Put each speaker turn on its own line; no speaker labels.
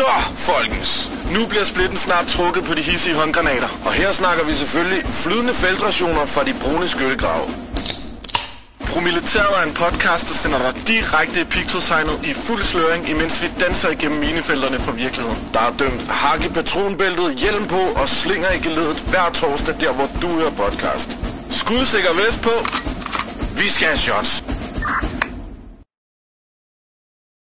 Så, folkens. Nu bliver splitten snart trukket på de hissige håndgranater. Og her snakker vi selvfølgelig flydende feltrationer fra de brune skyttegrave. Promilitæret er en podcast, der sender dig direkte i pigtrådshegnet i fuld sløring, imens vi danser igennem minefelterne fra virkeligheden. Der er dømt hak i patronbæltet, hjelm på og slinger i geledet hver torsdag der, hvor du hører podcast. Skudsikker vest på. Vi skal have shots.